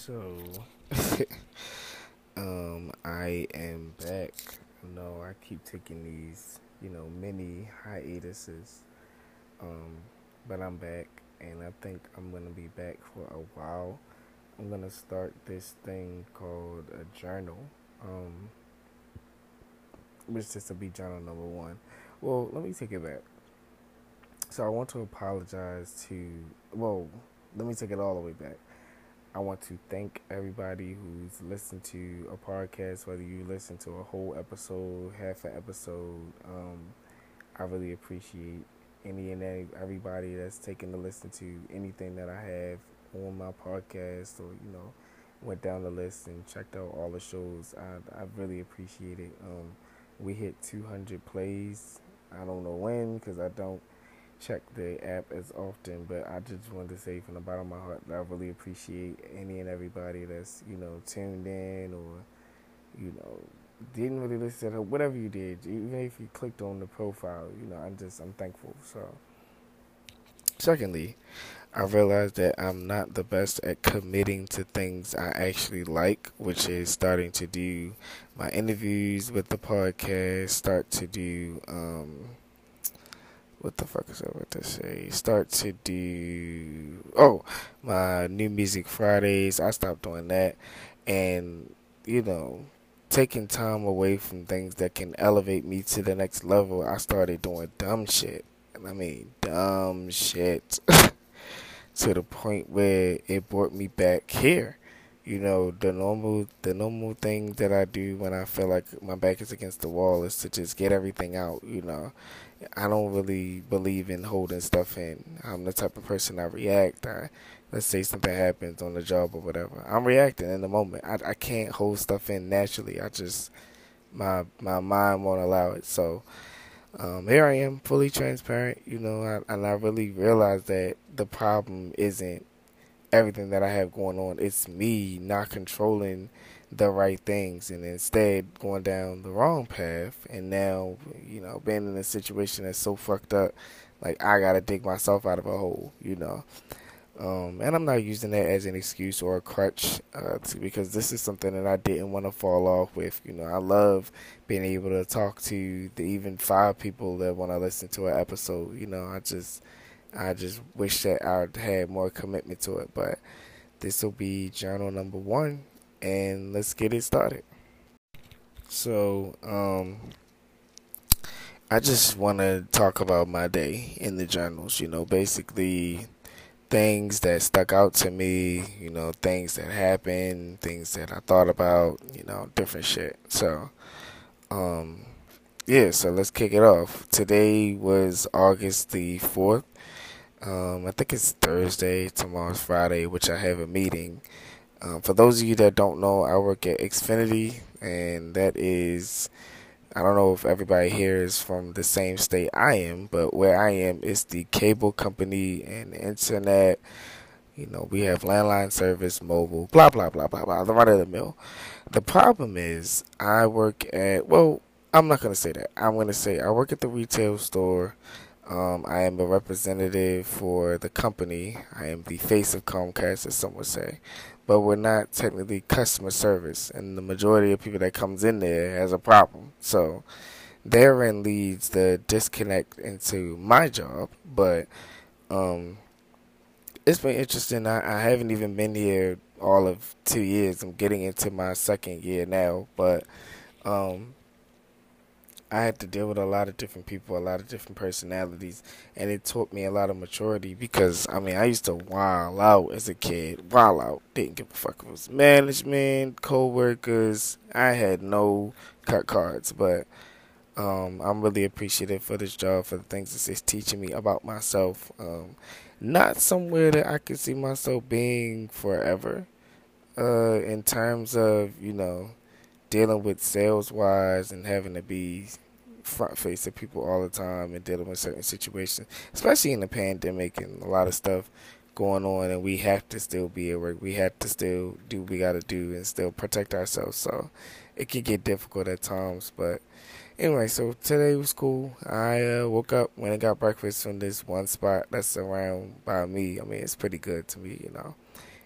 So, um, I am back. No, I keep taking these, you know, mini hiatuses. Um, but I'm back, and I think I'm gonna be back for a while. I'm gonna start this thing called a journal. Um, which is to be journal number one. Well, let me take it back. So I want to apologize to. Well, let me take it all the way back. I want to thank everybody who's listened to a podcast, whether you listen to a whole episode, half an episode. Um, I really appreciate any and everybody that's taken to listen to anything that I have on my podcast or, you know, went down the list and checked out all the shows. I, I really appreciate it. Um, we hit 200 plays. I don't know when because I don't check the app as often, but I just wanted to say from the bottom of my heart that I really appreciate any and everybody that's, you know, tuned in or, you know, didn't really listen to whatever you did, even if you clicked on the profile, you know, I'm just, I'm thankful. So, secondly, I realized that I'm not the best at committing to things I actually like, which is starting to do my interviews with the podcast, start to do, um, what the fuck is I about to say? Start to do oh my new music Fridays. I stopped doing that, and you know, taking time away from things that can elevate me to the next level. I started doing dumb shit. I mean, dumb shit to the point where it brought me back here. You know, the normal the normal thing that I do when I feel like my back is against the wall is to just get everything out, you know. I don't really believe in holding stuff in. I'm the type of person I react. I, let's say something happens on the job or whatever. I'm reacting in the moment. I, I can't hold stuff in naturally. I just my my mind won't allow it. So um, here I am, fully transparent. You know, I, and I really realize that the problem isn't everything that I have going on. It's me not controlling the right things and instead going down the wrong path. And now you know being in a situation that's so fucked up like i gotta dig myself out of a hole you know. Um, and i'm not using that as an excuse or a crutch uh, to, because this is something that i didn't want to fall off with you know. I love being able to talk to the even five people that want to listen to an episode you know. I just i just wish that i had more commitment to it but this will be journal number one and let's get it started. So, um, I just want to talk about my day in the journals, you know, basically things that stuck out to me, you know, things that happened, things that I thought about, you know, different shit. So, um, yeah, so let's kick it off. Today was August the 4th. Um, I think it's Thursday, tomorrow's Friday, which I have a meeting um, for those of you that don't know, I work at Xfinity, and that is, I don't know if everybody here is from the same state I am, but where I am is the cable company and internet. You know, we have landline service, mobile, blah, blah, blah, blah, blah, the run of the mill. The problem is, I work at, well, I'm not going to say that. I'm going to say I work at the retail store. Um, I am a representative for the company. I am the face of Comcast, as some would say but we're not technically customer service, and the majority of people that comes in there has a problem. So therein leads the disconnect into my job, but um, it's been interesting. I, I haven't even been here all of two years. I'm getting into my second year now, but um, I had to deal with a lot of different people, a lot of different personalities, and it taught me a lot of maturity because I mean I used to wild out as a kid, wild out, didn't give a fuck if it was management, co-workers. I had no cut cards, but um, I'm really appreciative for this job for the things that it's teaching me about myself. Um, not somewhere that I could see myself being forever. Uh, in terms of you know dealing with sales wise and having to be front face of people all the time and dealing with certain situations, especially in the pandemic and a lot of stuff going on, and we have to still be at work. We have to still do what we got to do and still protect ourselves. So it can get difficult at times, but anyway, so today was cool. I uh, woke up when I got breakfast from this one spot that's around by me. I mean, it's pretty good to me, you know.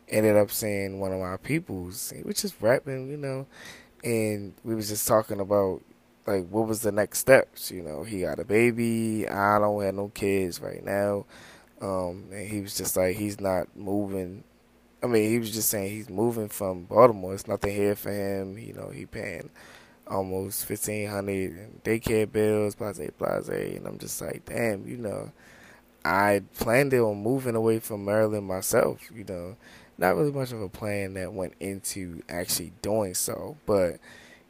ended up seeing one of my peoples, was just rapping, you know, and we was just talking about like what was the next steps. You know, he got a baby. I don't have no kids right now. Um, and he was just like he's not moving. I mean, he was just saying he's moving from Baltimore. It's nothing here for him. You know, he paying almost fifteen hundred in daycare bills, blase blase. And I'm just like, damn, you know, I planned on moving away from Maryland myself. You know, not really much of a plan that went into actually doing so, but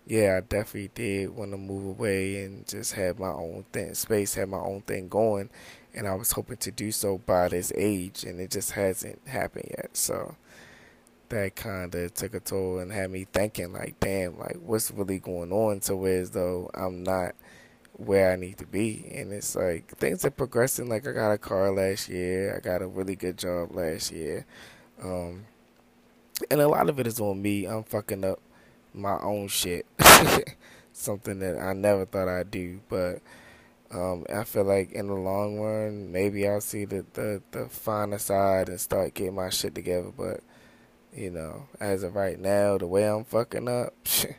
yeah, I definitely did want to move away and just have my own thing, space, have my own thing going, and I was hoping to do so by this age, and it just hasn't happened yet. So that kind of took a toll and had me thinking, like, damn, like what's really going on? To where as though I'm not where I need to be, and it's like things are progressing. Like I got a car last year, I got a really good job last year, um, and a lot of it is on me. I'm fucking up my own shit. Something that I never thought I'd do, but um, I feel like in the long run, maybe I'll see the, the, the finer side and start getting my shit together. But, you know, as of right now, the way I'm fucking up, it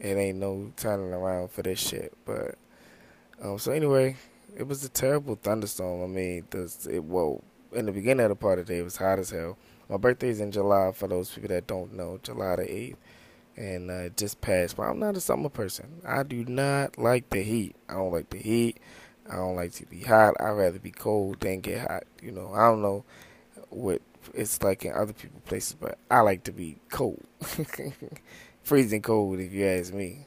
ain't no turning around for this shit. But, um, so anyway, it was a terrible thunderstorm. I mean, the, it, well, in the beginning of the part of the day, it was hot as hell. My birthday's in July, for those people that don't know, July the 8th and uh, just passed. But I'm not a summer person. I do not like the heat. I don't like the heat. I don't like to be hot. I'd rather be cold than get hot. You know, I don't know what it's like in other people places, but I like to be cold. Freezing cold, if you ask me.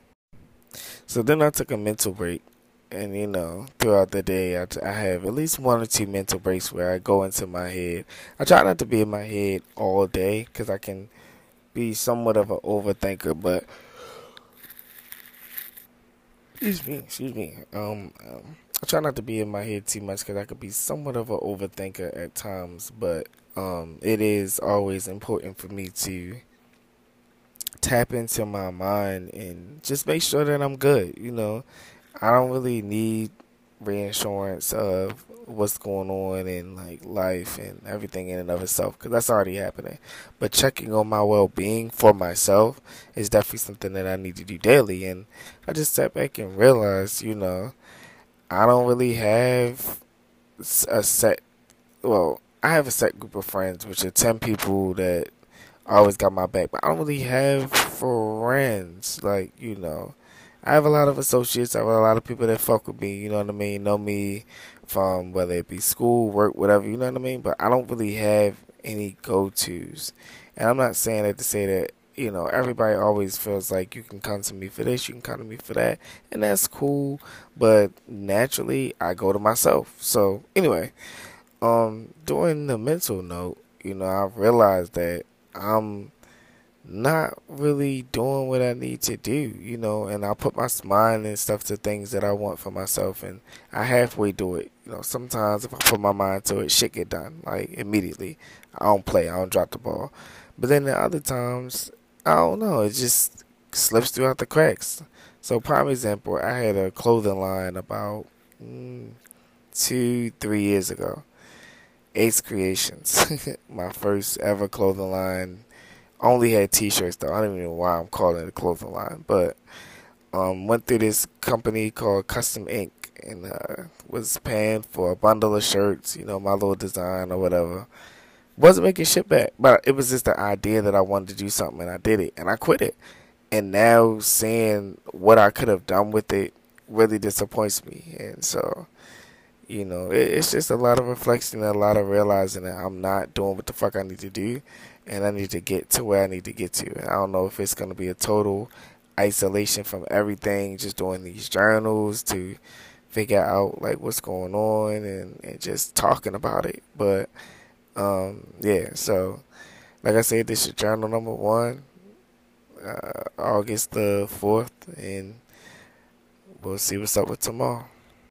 So then I took a mental break. And, you know, throughout the day, I, have at least one or two mental breaks where I go into my head. I try not to be in my head all day because I can be somewhat of an overthinker, but excuse me, excuse me. Um, um, I try not to be in my head too much because I could be somewhat of an overthinker at times, but um, it is always important for me to tap into my mind and just make sure that I'm good. You know, I don't really need reinsurance of what's going on in like life and everything in and of itself because that's already happening. But checking on my well being for myself is definitely something that I need to do daily. And I just sat back and realized, you know, I don't really have a set. Well, I have a set group of friends, which are ten people that always got my back. But I don't really have friends, like you know. I have a lot of associates. I have a lot of people that fuck with me. You know what I mean? Know me from whether it be school, work, whatever. You know what I mean? But I don't really have any go tos. And I'm not saying that to say that you know everybody always feels like you can come to me for this, you can come to me for that, and that's cool. But naturally, I go to myself. So anyway, um, doing the mental note, you know, I realized that I'm not really doing what I need to do, you know, and I put my mind and stuff to things that I want for myself and I halfway do it. You know, sometimes if I put my mind to it, shit get done, like immediately. I don't play, I don't drop the ball. But then the other times, I don't know, it just slips throughout the cracks. So prime example, I had a clothing line about mm, two, three years ago. Ace Creations, my first ever clothing line only had T-shirts though. I don't even know why I'm calling it a clothing line, but um, went through this company called Custom Ink and uh, was paying for a bundle of shirts, you know, my little design or whatever. Wasn't making shit back, but it was just the idea that I wanted to do something, and I did it, and I quit it. And now seeing what I could have done with it really disappoints me, and so you know, it, it's just a lot of reflection and a lot of realizing that I'm not doing what the fuck I need to do, and I need to get to where I need to get to. And I don't know if it's gonna be a total isolation from everything, just doing these journals to figure out like what's going on and, and just talking about it. But um, yeah, so like I said, this is journal number one, uh, August the fourth, and we'll see what's up with tomorrow.